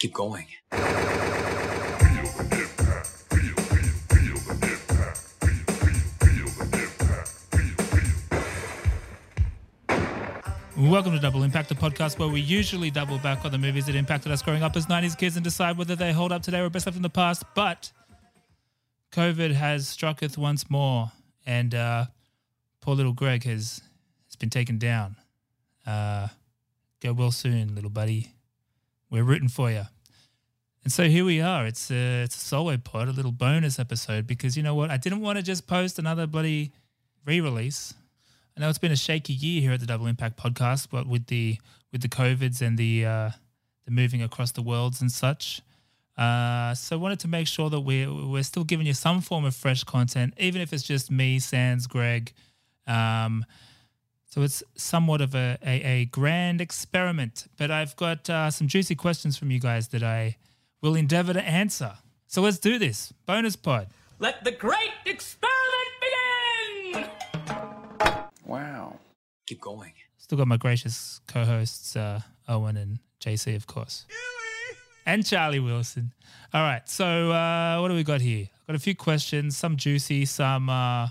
Keep going. Welcome to Double Impact, the podcast where we usually double back on the movies that impacted us growing up as 90s kids and decide whether they hold up today or best left in the past. But COVID has strucketh once more, and uh, poor little Greg has, has been taken down. Uh, go well soon, little buddy. We're rooting for you. And so here we are. It's a, it's a solo pod, a little bonus episode, because you know what? I didn't want to just post another bloody re-release. I know it's been a shaky year here at the Double Impact Podcast, but with the with the covids and the uh, the moving across the worlds and such, uh, so I wanted to make sure that we're we're still giving you some form of fresh content, even if it's just me, Sans, Greg. Um, so it's somewhat of a, a, a grand experiment, but I've got uh, some juicy questions from you guys that I will endeavor to answer. So let's do this. Bonus pod. Let the great experiment begin! Wow. Keep going. Still got my gracious co-hosts uh, Owen and JC, of course, and Charlie Wilson. All right, so uh, what do we got here? I've got a few questions, some juicy, some uh,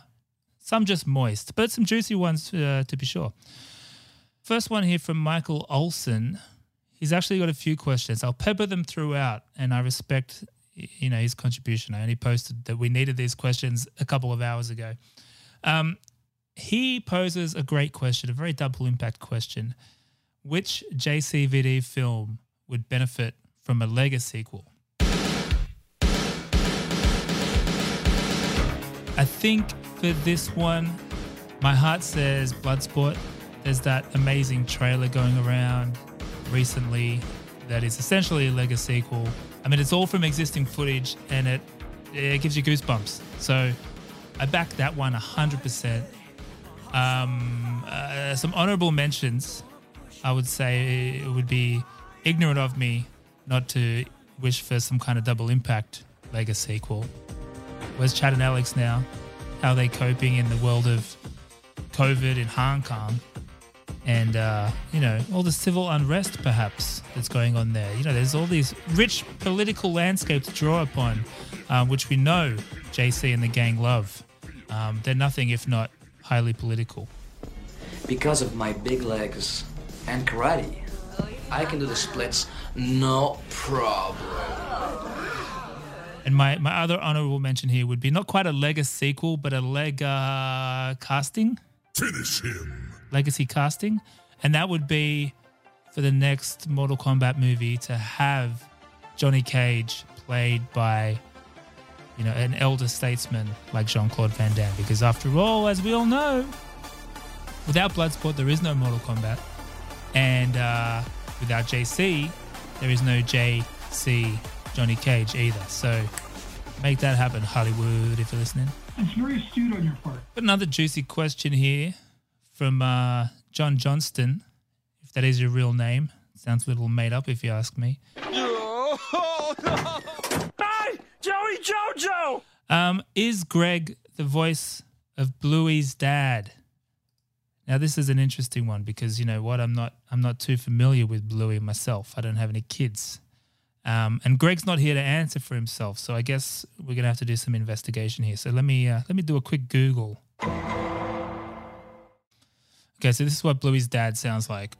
some just moist, but some juicy ones uh, to be sure. First one here from Michael Olson. He's actually got a few questions. I'll pepper them throughout, and I respect you know his contribution. I only posted that we needed these questions a couple of hours ago. Um, he poses a great question, a very double impact question. Which JCVD film would benefit from a Lego sequel? I think for this one, my heart says Bloodsport. There's that amazing trailer going around recently that is essentially a Lego sequel. I mean, it's all from existing footage and it, it gives you goosebumps. So I back that one 100%. Um, uh, some honorable mentions, I would say it would be ignorant of me not to wish for some kind of double impact Lego sequel. Where's Chad and Alex now? How are they coping in the world of COVID in Hong Kong? And, uh, you know, all the civil unrest perhaps that's going on there. You know, there's all these rich political landscapes to draw upon, um, which we know JC and the gang love. Um, they're nothing if not highly political. Because of my big legs and karate, I can do the splits no problem. And my, my other honorable mention here would be not quite a Lego sequel, but a Lego casting. Finish him. legacy casting, and that would be for the next Mortal Kombat movie to have Johnny Cage played by, you know, an elder statesman like Jean Claude Van Damme. Because after all, as we all know, without Bloodsport there is no Mortal Kombat, and uh, without JC there is no JC Johnny Cage either. So make that happen, Hollywood, if you're listening. It's very astute on your part. Got another juicy question here from uh, John Johnston, if that is your real name. Sounds a little made up, if you ask me. Hey, Joey Jojo! Um, is Greg the voice of Bluey's dad? Now, this is an interesting one because you know what? I'm not I'm not too familiar with Bluey myself. I don't have any kids, um, and Greg's not here to answer for himself. So I guess we're gonna have to do some investigation here. So let me uh, let me do a quick Google. Okay, so this is what Bluey's dad sounds like.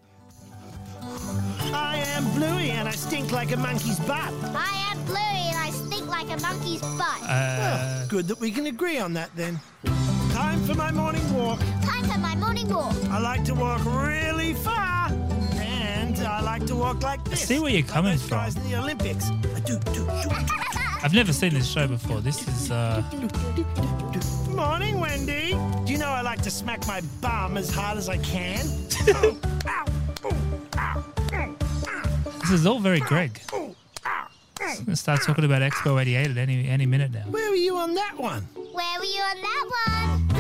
I am Bluey and I stink like a monkey's butt. I am Bluey and I stink like a monkey's butt. Uh, Good that we can agree on that then. Time for my morning walk. Time for my morning walk. I like to walk really far. And I like to walk like this. see where you're coming those guys from. in the Olympics. I do, do, do, I've never seen this show before. This is uh. Morning, Wendy. Do you know I like to smack my bum as hard as I can? Ow, ooh, ow, this is all very Greg. ooh. I'm gonna start talking about Expo '88 at any any minute now. Where were you on that one? Where were you on that one?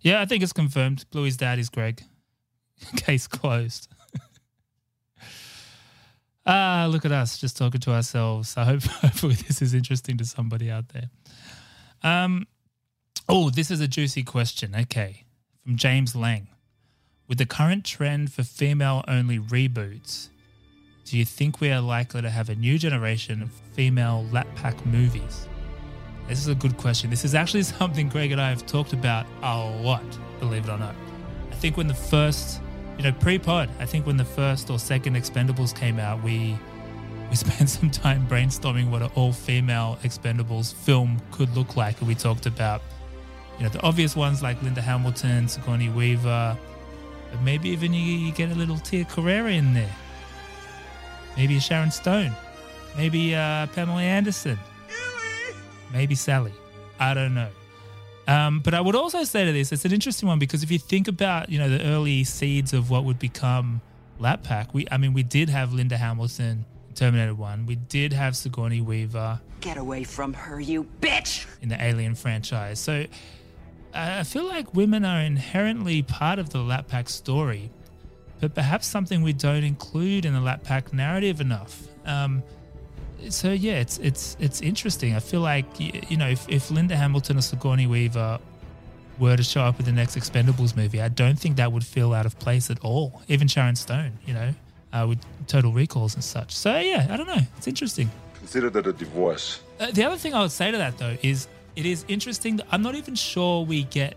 Yeah, I think it's confirmed. Bluey's dad is Greg. Case closed. ah, look at us just talking to ourselves. I hope hopefully this is interesting to somebody out there. Um, oh, this is a juicy question. Okay, from James Lang. With the current trend for female-only reboots, do you think we are likely to have a new generation of female lap pack movies? This is a good question. This is actually something Greg and I have talked about a lot, believe it or not. I think when the first, you know, pre-pod, I think when the first or second Expendables came out, we we spent some time brainstorming what an all-female Expendables film could look like, and we talked about, you know, the obvious ones like Linda Hamilton, Sigourney Weaver, but maybe even you, you get a little Tia Carrere in there. Maybe a Sharon Stone. Maybe uh, Pamela Anderson. Maybe Sally. I don't know. Um, but I would also say to this, it's an interesting one because if you think about, you know, the early seeds of what would become Lap Pack, we, I mean, we did have Linda Hamilton in Terminator 1. We did have Sigourney Weaver Get away from her, you bitch! in the Alien franchise. So I feel like women are inherently part of the Lap Pack story, but perhaps something we don't include in the Lap Pack narrative enough. Um, so yeah, it's it's it's interesting. I feel like you know if, if Linda Hamilton or Sigourney Weaver were to show up in the next Expendables movie, I don't think that would feel out of place at all. Even Sharon Stone, you know, uh, with Total Recalls and such. So yeah, I don't know. It's interesting. Consider that a divorce. Uh, the other thing I would say to that though is it is interesting that I'm not even sure we get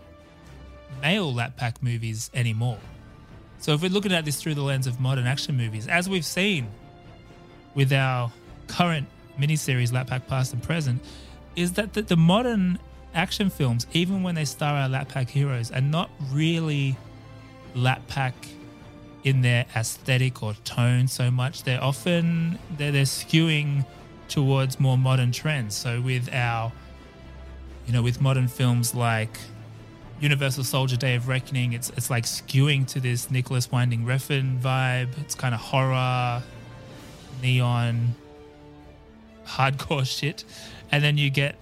male lap pack movies anymore. So if we're looking at this through the lens of modern action movies, as we've seen with our current miniseries Lap Pack Past and Present, is that the, the modern action films, even when they star our Lap Pack heroes, are not really Lap Pack in their aesthetic or tone so much. They're often they're, they're skewing towards more modern trends. So with our, you know, with modern films like Universal Soldier: Day of Reckoning, it's it's like skewing to this Nicolas Winding Refn vibe. It's kind of horror, neon, hardcore shit, and then you get,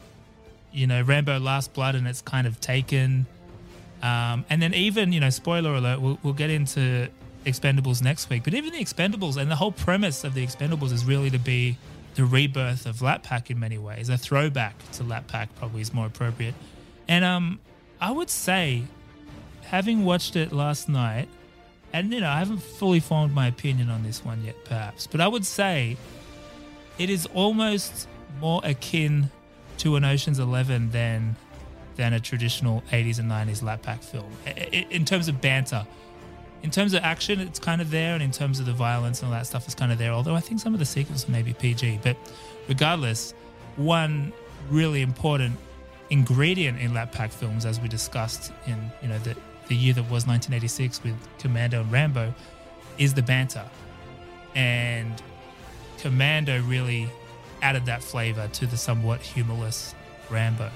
you know, Rambo: Last Blood, and it's kind of taken. Um, and then even you know, spoiler alert, we'll, we'll get into Expendables next week. But even the Expendables and the whole premise of the Expendables is really to be the rebirth of Lap Pack in many ways. A throwback to Lap Pack probably is more appropriate. And um, I would say, having watched it last night, and you know, I haven't fully formed my opinion on this one yet, perhaps, but I would say it is almost more akin to an Ocean's Eleven than than a traditional 80s and 90s lap pack film in terms of banter. In terms of action, it's kind of there, and in terms of the violence and all that stuff, it's kind of there. Although I think some of the sequels may be PG, but regardless, one really important ingredient in lap pack films, as we discussed in you know the the year that was 1986 with Commando and Rambo, is the banter, and Commando really added that flavor to the somewhat humorless Rambo.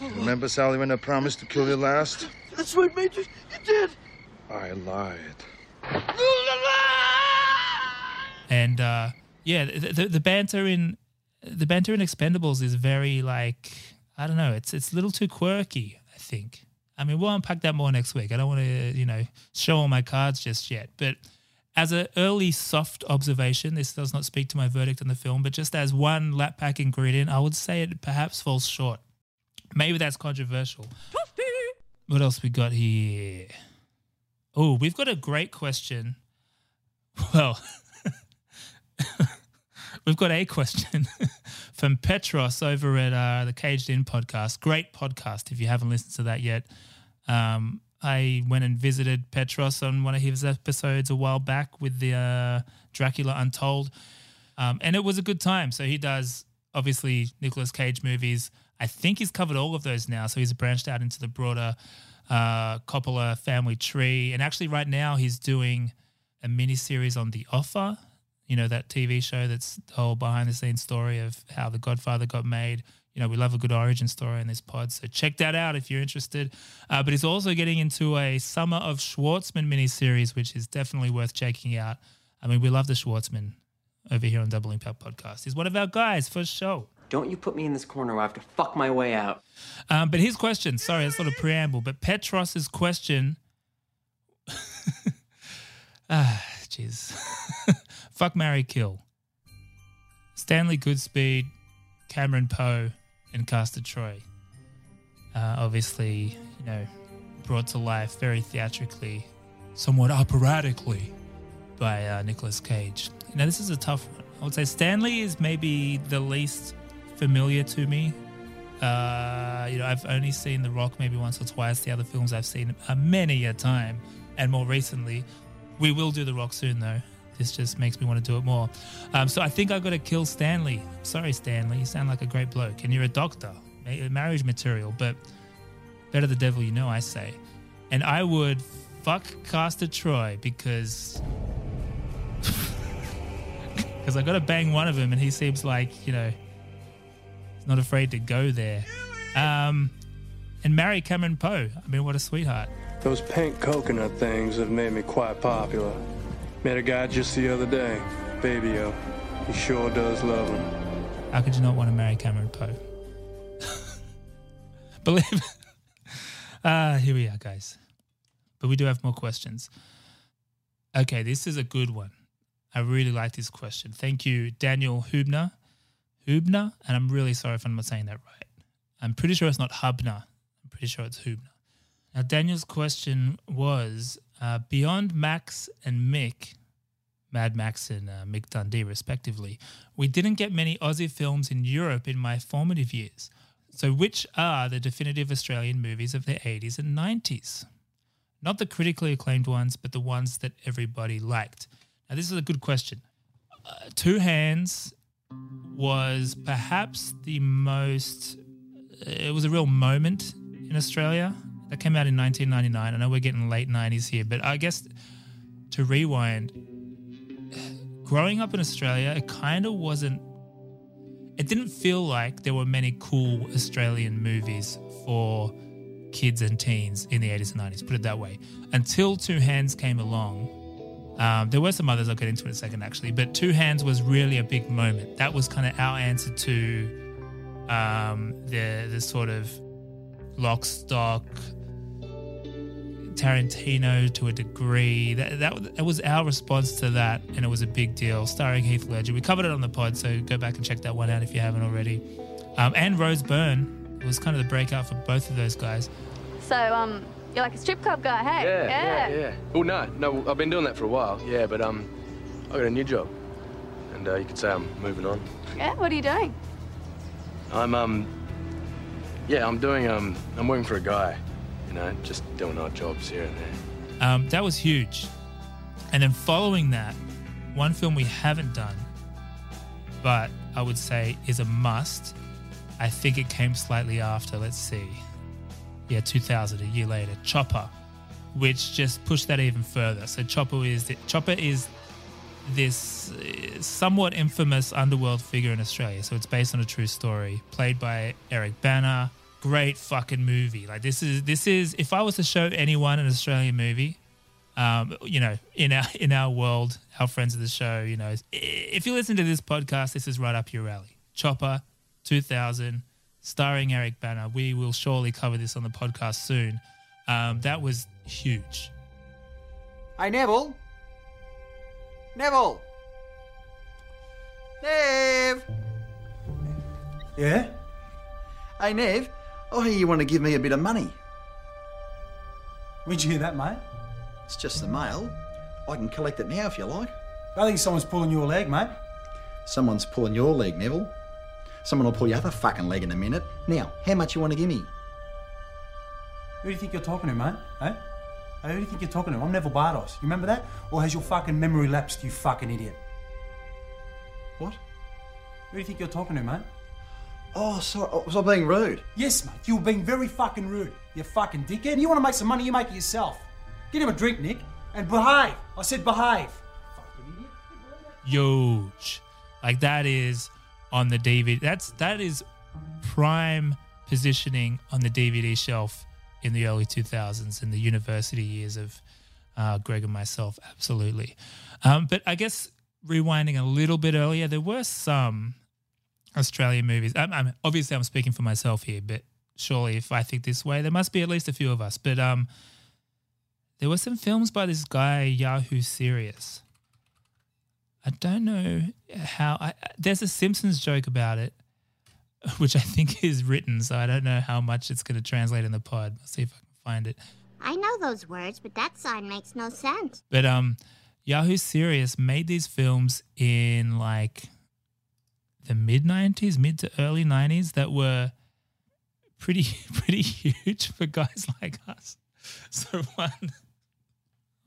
Remember, Sally, when I promised to kill you last? That's right, Major. You did. I lied. and uh, yeah, the, the, the banter in the banter in Expendables is very like I don't know, it's it's a little too quirky. I think. I mean, we'll unpack that more next week. I don't want to you know show all my cards just yet, but as an early soft observation, this does not speak to my verdict on the film, but just as one lap pack ingredient, I would say it perhaps falls short. Maybe that's controversial. What else we got here? Oh, we've got a great question. Well, we've got a question from Petros over at uh, the Caged In podcast. Great podcast if you haven't listened to that yet. Um, I went and visited Petros on one of his episodes a while back with the uh, Dracula Untold, um, and it was a good time. So he does obviously Nicolas Cage movies. I think he's covered all of those now. So he's branched out into the broader uh, Coppola family tree, and actually right now he's doing a mini series on The Offer. You know that TV show that's the whole behind the scenes story of how The Godfather got made. You know we love a good origin story in this pod, so check that out if you're interested. Uh, but he's also getting into a Summer of Schwartzman mini series, which is definitely worth checking out. I mean, we love the Schwartzman over here on Double Impact Podcast. He's one of our guys for show. Don't you put me in this corner where I have to fuck my way out. Um, but his question, sorry, that's not a preamble, but Petros's question. ah, jeez. Fuck, Mary kill. Stanley Goodspeed, Cameron Poe, and Castor Troy. Uh, obviously, you know, brought to life very theatrically, somewhat operatically by uh, Nicolas Cage. Now, this is a tough one. I would say Stanley is maybe the least familiar to me. Uh, you know, I've only seen The Rock maybe once or twice. The other films I've seen are many a time, and more recently. We will do The Rock soon, though. This just makes me want to do it more. Um, so I think I've got to kill Stanley. Sorry, Stanley. You sound like a great bloke, and you're a doctor, marriage material, but better the devil you know, I say. And I would fuck Castor Troy because because I've got to bang one of them, and he seems like you know he's not afraid to go there. Um, and marry Cameron Poe. I mean, what a sweetheart. Those pink coconut things have made me quite popular. Met a guy just the other day, Baby-O. He sure does love him. How could you not want to marry Cameron Poe? Believe. Ah, here we are, guys. But we do have more questions. Okay, this is a good one. I really like this question. Thank you, Daniel Hubner. Hubner, and I'm really sorry if I'm not saying that right. I'm pretty sure it's not Hubner. I'm pretty sure it's Hubner. Now, Daniel's question was uh, beyond Max and Mick, Mad Max and uh, Mick Dundee, respectively, we didn't get many Aussie films in Europe in my formative years. So, which are the definitive Australian movies of the 80s and 90s? Not the critically acclaimed ones, but the ones that everybody liked. Now, this is a good question. Uh, Two Hands was perhaps the most, it was a real moment in Australia. That came out in 1999. I know we're getting late 90s here, but I guess to rewind, growing up in Australia, it kind of wasn't it didn't feel like there were many cool Australian movies for kids and teens in the 80s and 90s, put it that way. Until Two Hands came along, um, there were some others I'll get into in a second actually, but Two Hands was really a big moment. That was kind of our answer to um, the, the sort of lock, stock, Tarantino to a degree. That, that that was our response to that, and it was a big deal. Starring Heath Ledger, we covered it on the pod, so go back and check that one out if you haven't already. Um, and Rose Byrne it was kind of the breakout for both of those guys. So, um, you're like a strip club guy, hey? Yeah, yeah, yeah. Well, no, no, I've been doing that for a while, yeah, but um, I got a new job, and uh, you could say I'm moving on. Yeah, what are you doing? I'm um, yeah, I'm doing um, I'm working for a guy, you know, just doing odd jobs here and there. Um, that was huge. And then following that, one film we haven't done, but I would say is a must. I think it came slightly after. Let's see. Yeah, 2000, a year later. Chopper, which just pushed that even further. So Chopper is the, Chopper is this uh, somewhat infamous underworld figure in Australia. So it's based on a true story, played by Eric Bana. Great fucking movie. Like this is this is if I was to show anyone an Australian movie, um, you know, in our in our world, our friends of the show, you know, if you listen to this podcast, this is right up your alley. Chopper, 2000, starring Eric Bana. We will surely cover this on the podcast soon. Um, that was huge. Hey, Neville. Neville. Nev. Yeah? Hey, Nev. I hear you want to give me a bit of money. Where'd you hear that, mate? It's just the mail. I can collect it now if you like. I think someone's pulling your leg, mate. Someone's pulling your leg, Neville. Someone will pull your other fucking leg in a minute. Now, how much you want to give me? Who do you think you're talking to, mate? Eh? Hey, who do you think you're talking to? I'm Neville Bardos. You remember that? Or has your fucking memory lapsed, you fucking idiot? What? Who do you think you're talking to, mate? Oh, sorry. Oh, was I being rude? Yes, mate. You were being very fucking rude. You fucking dickhead. You want to make some money, you make it yourself. Get him a drink, Nick. And behave. I said behave. Fucking idiot. Huge. Like that is on the DVD. That's that is prime positioning on the DVD shelf in the early 2000s in the university years of uh, Greg and myself. Absolutely. Um, but I guess rewinding a little bit earlier, there were some Australian movies. I'm, I'm, obviously, I'm speaking for myself here, but surely if I think this way, there must be at least a few of us. But um, there were some films by this guy Yahoo Serious. I don't know how. I, there's a Simpsons joke about it, which I think is written, so I don't know how much it's going to translate in the pod. I'll see if I can find it. I know those words, but that sign makes no sense. But um, Yahoo Serious made these films in like the mid 90s, mid to early 90s that were pretty pretty huge for guys like us. So one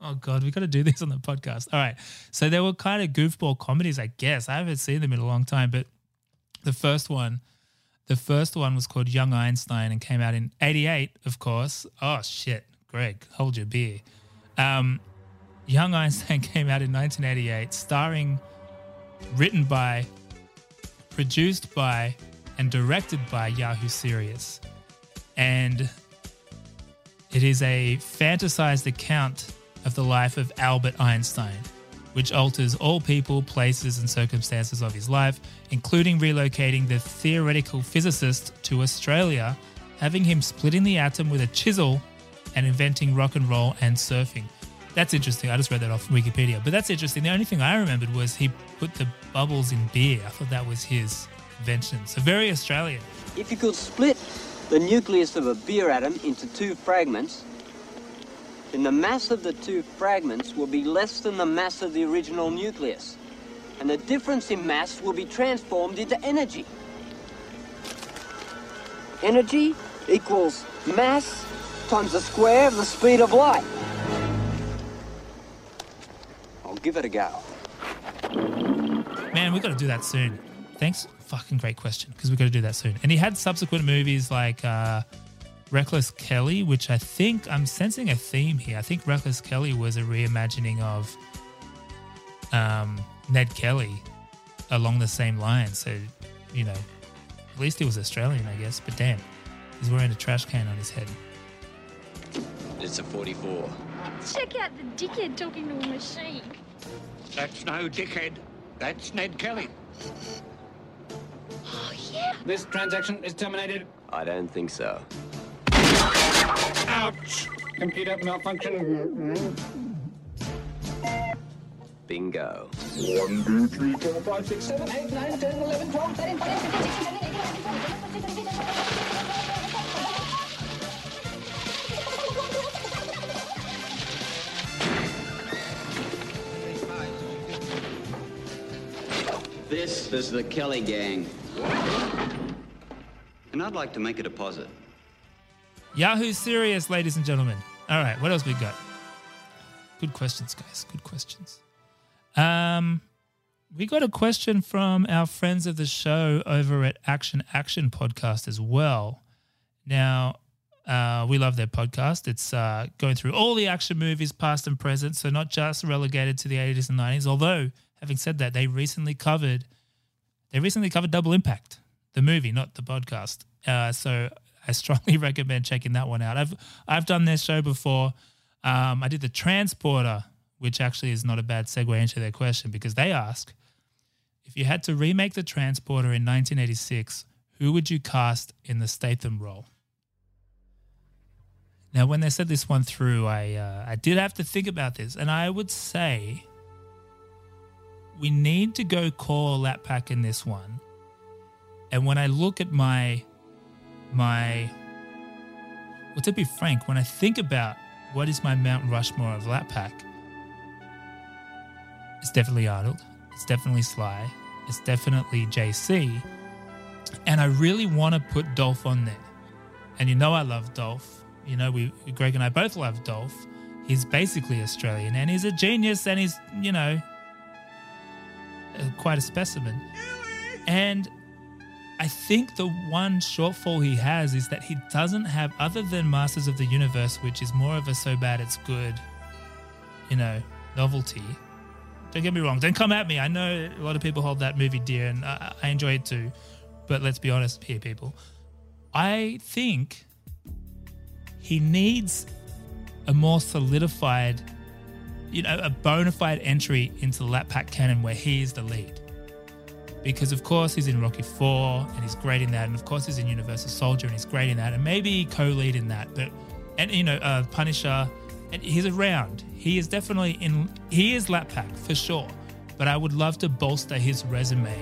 Oh god, we got to do this on the podcast. All right. So they were kind of goofball comedies, I guess. I haven't seen them in a long time, but the first one the first one was called Young Einstein and came out in 88, of course. Oh shit, Greg, hold your beer. Um, Young Einstein came out in 1988, starring, written by, produced by, and directed by Yahoo Serious. And it is a fantasized account of the life of Albert Einstein, which alters all people, places, and circumstances of his life, including relocating the theoretical physicist to Australia, having him splitting the atom with a chisel, and inventing rock and roll and surfing. That's interesting. I just read that off Wikipedia, but that's interesting. The only thing I remembered was he put the bubbles in beer. I thought that was his invention. So very Australian. If you could split the nucleus of a beer atom into two fragments, then the mass of the two fragments will be less than the mass of the original nucleus. And the difference in mass will be transformed into energy. Energy equals mass times the square of the speed of light. Give it a go. Man, we got to do that soon. Thanks. Fucking great question because we got to do that soon. And he had subsequent movies like uh, Reckless Kelly, which I think I'm sensing a theme here. I think Reckless Kelly was a reimagining of um, Ned Kelly along the same lines. So, you know, at least he was Australian, I guess. But damn, he's wearing a trash can on his head. It's a 44. Check out the dickhead talking to a machine. That's no dickhead. That's Ned Kelly. Oh, yeah. This transaction is terminated. I don't think so. Ouch! Computer malfunction. Bingo. 1, 2, 3, 4, 5, 6, 7, 8, 9, 10, 11, 12, 13, 14, 15, 16, 17, 18, 19, 20. This is the Kelly Gang. And I'd like to make a deposit. Yahoo Serious, ladies and gentlemen. All right, what else we got? Good questions, guys. Good questions. Um, we got a question from our friends of the show over at Action Action Podcast as well. Now, uh, we love their podcast. It's uh, going through all the action movies, past and present, so not just relegated to the 80s and 90s. Although, having said that, they recently covered they recently covered Double Impact, the movie, not the podcast. Uh, so I strongly recommend checking that one out. I've I've done their show before. Um, I did the Transporter, which actually is not a bad segue into their question because they ask if you had to remake the Transporter in 1986, who would you cast in the Statham role? Now, when they said this one through, I uh, I did have to think about this, and I would say we need to go core lap pack in this one. And when I look at my my well to be frank, when I think about what is my Mount Rushmore of lap pack, it's definitely Arnold, it's definitely Sly, it's definitely JC. And I really want to put Dolph on there. And you know I love Dolph. You know, we Greg and I both love Dolph. He's basically Australian and he's a genius and he's, you know, Uh, quite a specimen. And I think the one shortfall he has is that he doesn't have, other than Masters of the Universe, which is more of a so bad it's good, you know, novelty. Don't get me wrong. Don't come at me. I know a lot of people hold that movie dear, and I, I enjoy it too. But let's be honest here, people. I think he needs a more solidified you know, a bona fide entry into the lap pack canon where he is the lead. Because of course he's in Rocky Four and he's great in that, and of course he's in Universal Soldier and he's great in that, and maybe co-lead in that. But and you know, uh, Punisher, and he's around. He is definitely in. He is lap pack for sure. But I would love to bolster his resume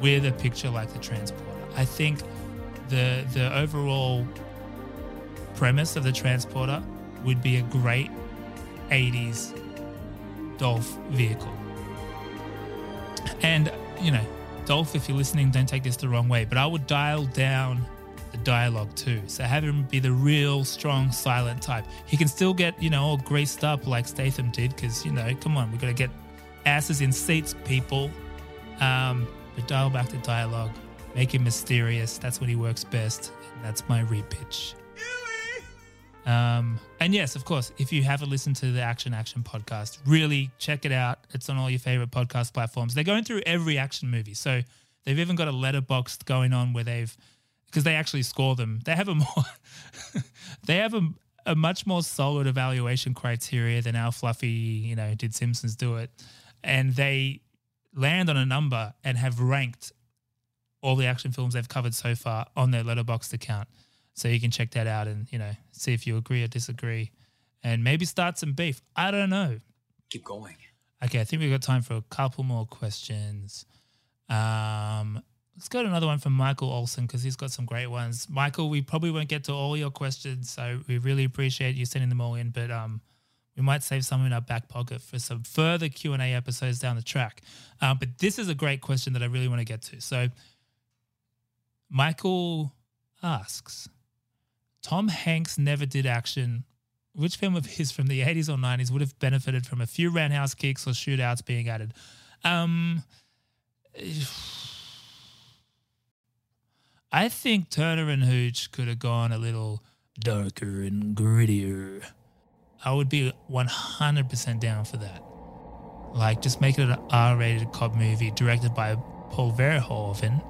with a picture like the Transporter. I think the the overall premise of the Transporter would be a great 80s Dolph vehicle. And, you know, Dolph, if you're listening, don't take this the wrong way, but I would dial down the dialogue too. So have him be the real strong, silent type. He can still get, you know, all greased up like Statham did, because, you know, come on, we got to get asses in seats, people. Um, but dial back the dialogue, make him mysterious. That's when he works best. And that's my repitch. Um, and yes, of course, if you haven't listened to the Action Action podcast, really check it out. It's on all your favorite podcast platforms. They're going through every action movie. So they've even got a letterboxd going on where they've, because they actually score them. They have a more, they have a, a much more solid evaluation criteria than our fluffy, you know, did Simpsons do it? And they land on a number and have ranked all the action films they've covered so far on their letterboxd account. So you can check that out and, you know, see if you agree or disagree and maybe start some beef. I don't know. Keep going. Okay, I think we've got time for a couple more questions. Um, let's go to another one from Michael Olson because he's got some great ones. Michael, we probably won't get to all your questions, so we really appreciate you sending them all in, but um, we might save some in our back pocket for some further Q and A episodes down the track. Um, but this is a great question that I really want to get to. So, Michael asks, Tom Hanks never did action. Which film of his from the 80s or 90s would have benefited from a few roundhouse kicks or shootouts being added? Um, I think Turner and Hooch could have gone a little darker and grittier. I would be 100% down for that. Like, just make it an R rated cop movie directed by Paul Verhoeven.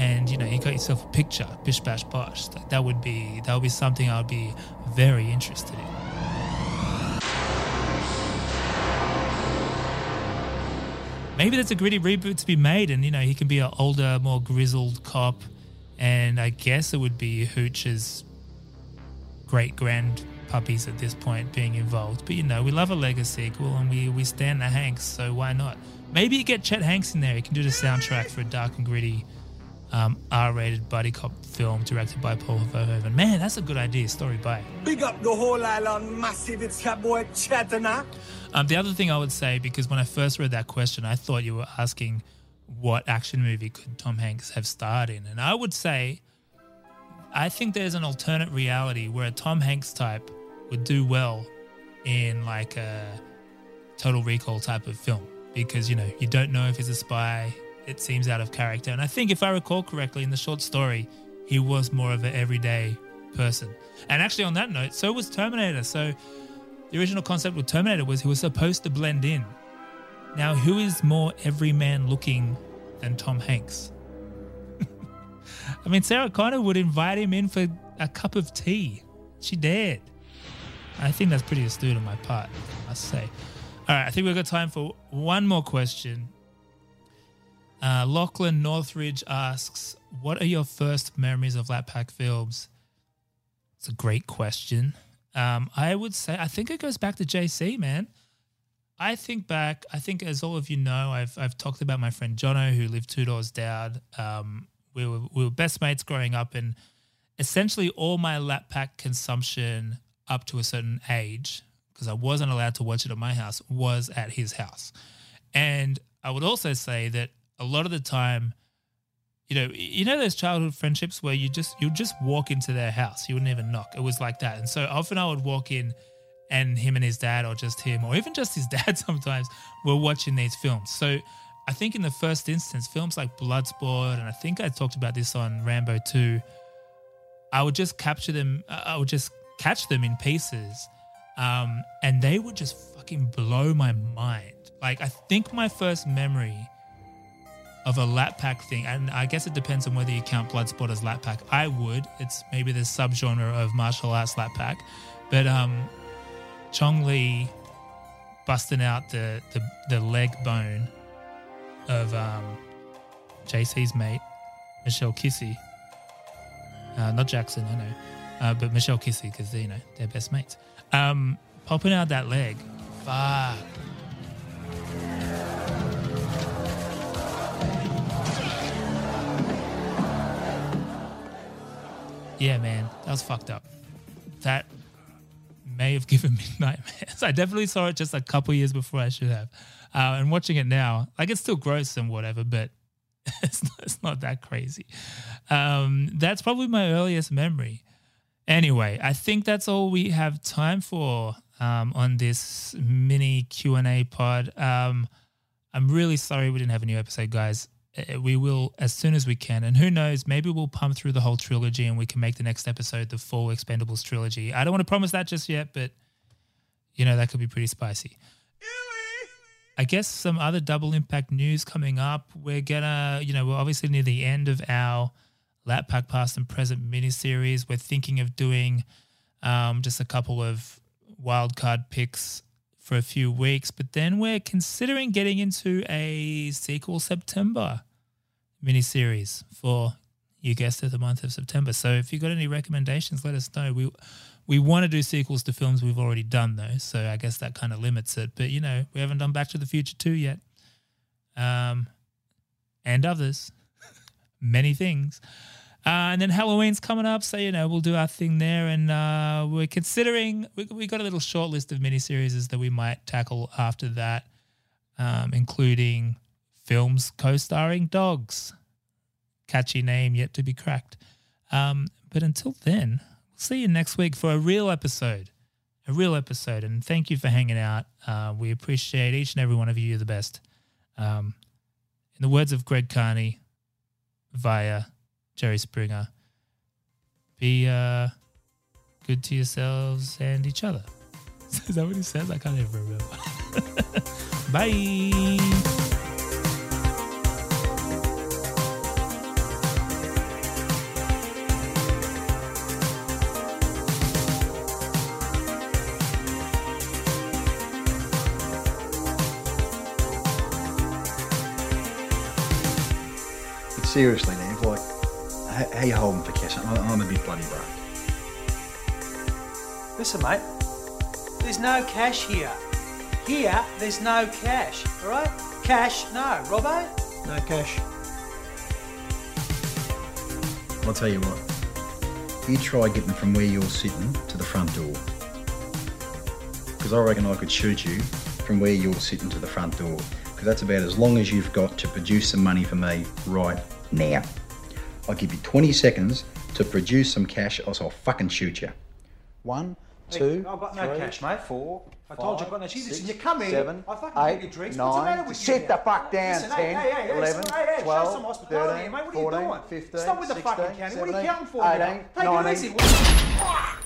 And you know, you got yourself a picture, bish bash bosh. That would be that would be something I'd be very interested in. Maybe that's a gritty reboot to be made, and you know, he can be an older, more grizzled cop, and I guess it would be Hooch's great grand puppies at this point being involved. But you know, we love a Lego sequel, and we we stand the Hanks, so why not? Maybe you get Chet Hanks in there. He can do the soundtrack for a dark and gritty um, R-rated buddy cop film directed by Paul Verhoeven. Man, that's a good idea. Story by. Big up the whole island, massive. It's your boy Chatana. Um, the other thing I would say, because when I first read that question, I thought you were asking what action movie could Tom Hanks have starred in, and I would say, I think there's an alternate reality where a Tom Hanks type would do well in like a Total Recall type of film, because you know you don't know if he's a spy it seems out of character. And I think, if I recall correctly, in the short story, he was more of an everyday person. And actually, on that note, so was Terminator. So the original concept with Terminator was he was supposed to blend in. Now, who is more everyman looking than Tom Hanks? I mean, Sarah Connor would invite him in for a cup of tea. She did. I think that's pretty astute on my part, I must say. All right, I think we've got time for one more question. Uh, Lachlan Northridge asks, "What are your first memories of Lap Pack films?" It's a great question. Um, I would say I think it goes back to JC, man. I think back. I think, as all of you know, I've I've talked about my friend Jono who lived two doors down. Um, we were we were best mates growing up, and essentially all my Lap Pack consumption up to a certain age, because I wasn't allowed to watch it at my house, was at his house. And I would also say that a lot of the time, you know, you know those childhood friendships where you just you'd just walk into their house, you wouldn't even knock. It was like that, and so often I would walk in, and him and his dad, or just him, or even just his dad, sometimes were watching these films. So I think in the first instance, films like Bloodsport, and I think I talked about this on Rambo 2, I would just capture them, I would just catch them in pieces, um, and they would just fucking blow my mind. Like I think my first memory of a lap pack thing, and I guess it depends on whether you count Bloodsport as lap pack. I would. It's maybe the subgenre of martial arts lap pack, but um, Chong Li busting out the the, the leg bone of um, JC's mate Michel Qissi, uh, not Jackson, I know, uh, but Michel Qissi because you know they're best mates. Um, popping out that leg, fuck. Yeah, man, that was fucked up. That may have given me nightmares. I definitely saw it just a couple years before I should have. Uh, and watching it now, like it's still gross and whatever, but it's not, it's not that crazy. Um, that's probably my earliest memory. Anyway, I think that's all we have time for um, on this mini Q and A pod. Um, I'm really sorry we didn't have a new episode, guys. Uh, We will as soon as we can, and who knows, maybe we'll pump through the whole trilogy and we can make the next episode the full Expendables trilogy. I don't want to promise that just yet, but you know that could be pretty spicy. I guess some other double impact news coming up. We're gonna, you know, we're obviously near the end of our Lap Pack Past and Present miniseries. We're thinking of doing um, just a couple of wildcard picks for a few weeks, but then we're considering getting into a sequel September miniseries for you guessed it, the month of September. So if you've got any recommendations, let us know. We we want to do sequels to films we've already done though, so I guess that kind of limits it. But you know, we haven't done Back to the Future 2 yet. Um and others. Many things. Uh, and then Halloween's coming up, so you know we'll do our thing there, and uh, we're considering we we got a little short list of miniseries that we might tackle after that, um, including films co-starring dogs. Catchy name yet to be cracked. Um, but until then, we'll see you next week for a real episode, a real episode. And thank you for hanging out. Uh, we appreciate each and every one of you. You're the best. Um, in the words of Greg Carney, via Jerry Springer, be uh, good to yourselves and each other. Is that what he says? I can't even remember. Bye. Seriously, Nev, like, how, how you holding for cash? I'm, I'm a bit bloody broke. Listen, mate. There's no cash here. Here, there's no cash. All right? Cash, no. Robbo? No cash. I'll tell you what. You try getting from where you're sitting to the front door. Because I reckon I could shoot you from where you're sitting to the front door. Because that's about as long as you've got to produce some money for me right now. I'll give you 20 seconds to produce some cash, or else I'll fucking shoot you. One, two, I've got no three, cash, mate. four, I told you I've got no cheese. Listen, you come in, seven, I fucking eight, get your drinks. What's the matter with Sit you? the fuck down. Listen, 10, hey, hey, 11, listen, hey, hey, show 12, some hospitality, 13, mate. What are you 14, doing? 15, Stop with the fucking 16, counting. What are you counting for? 18, Take 19. it easy.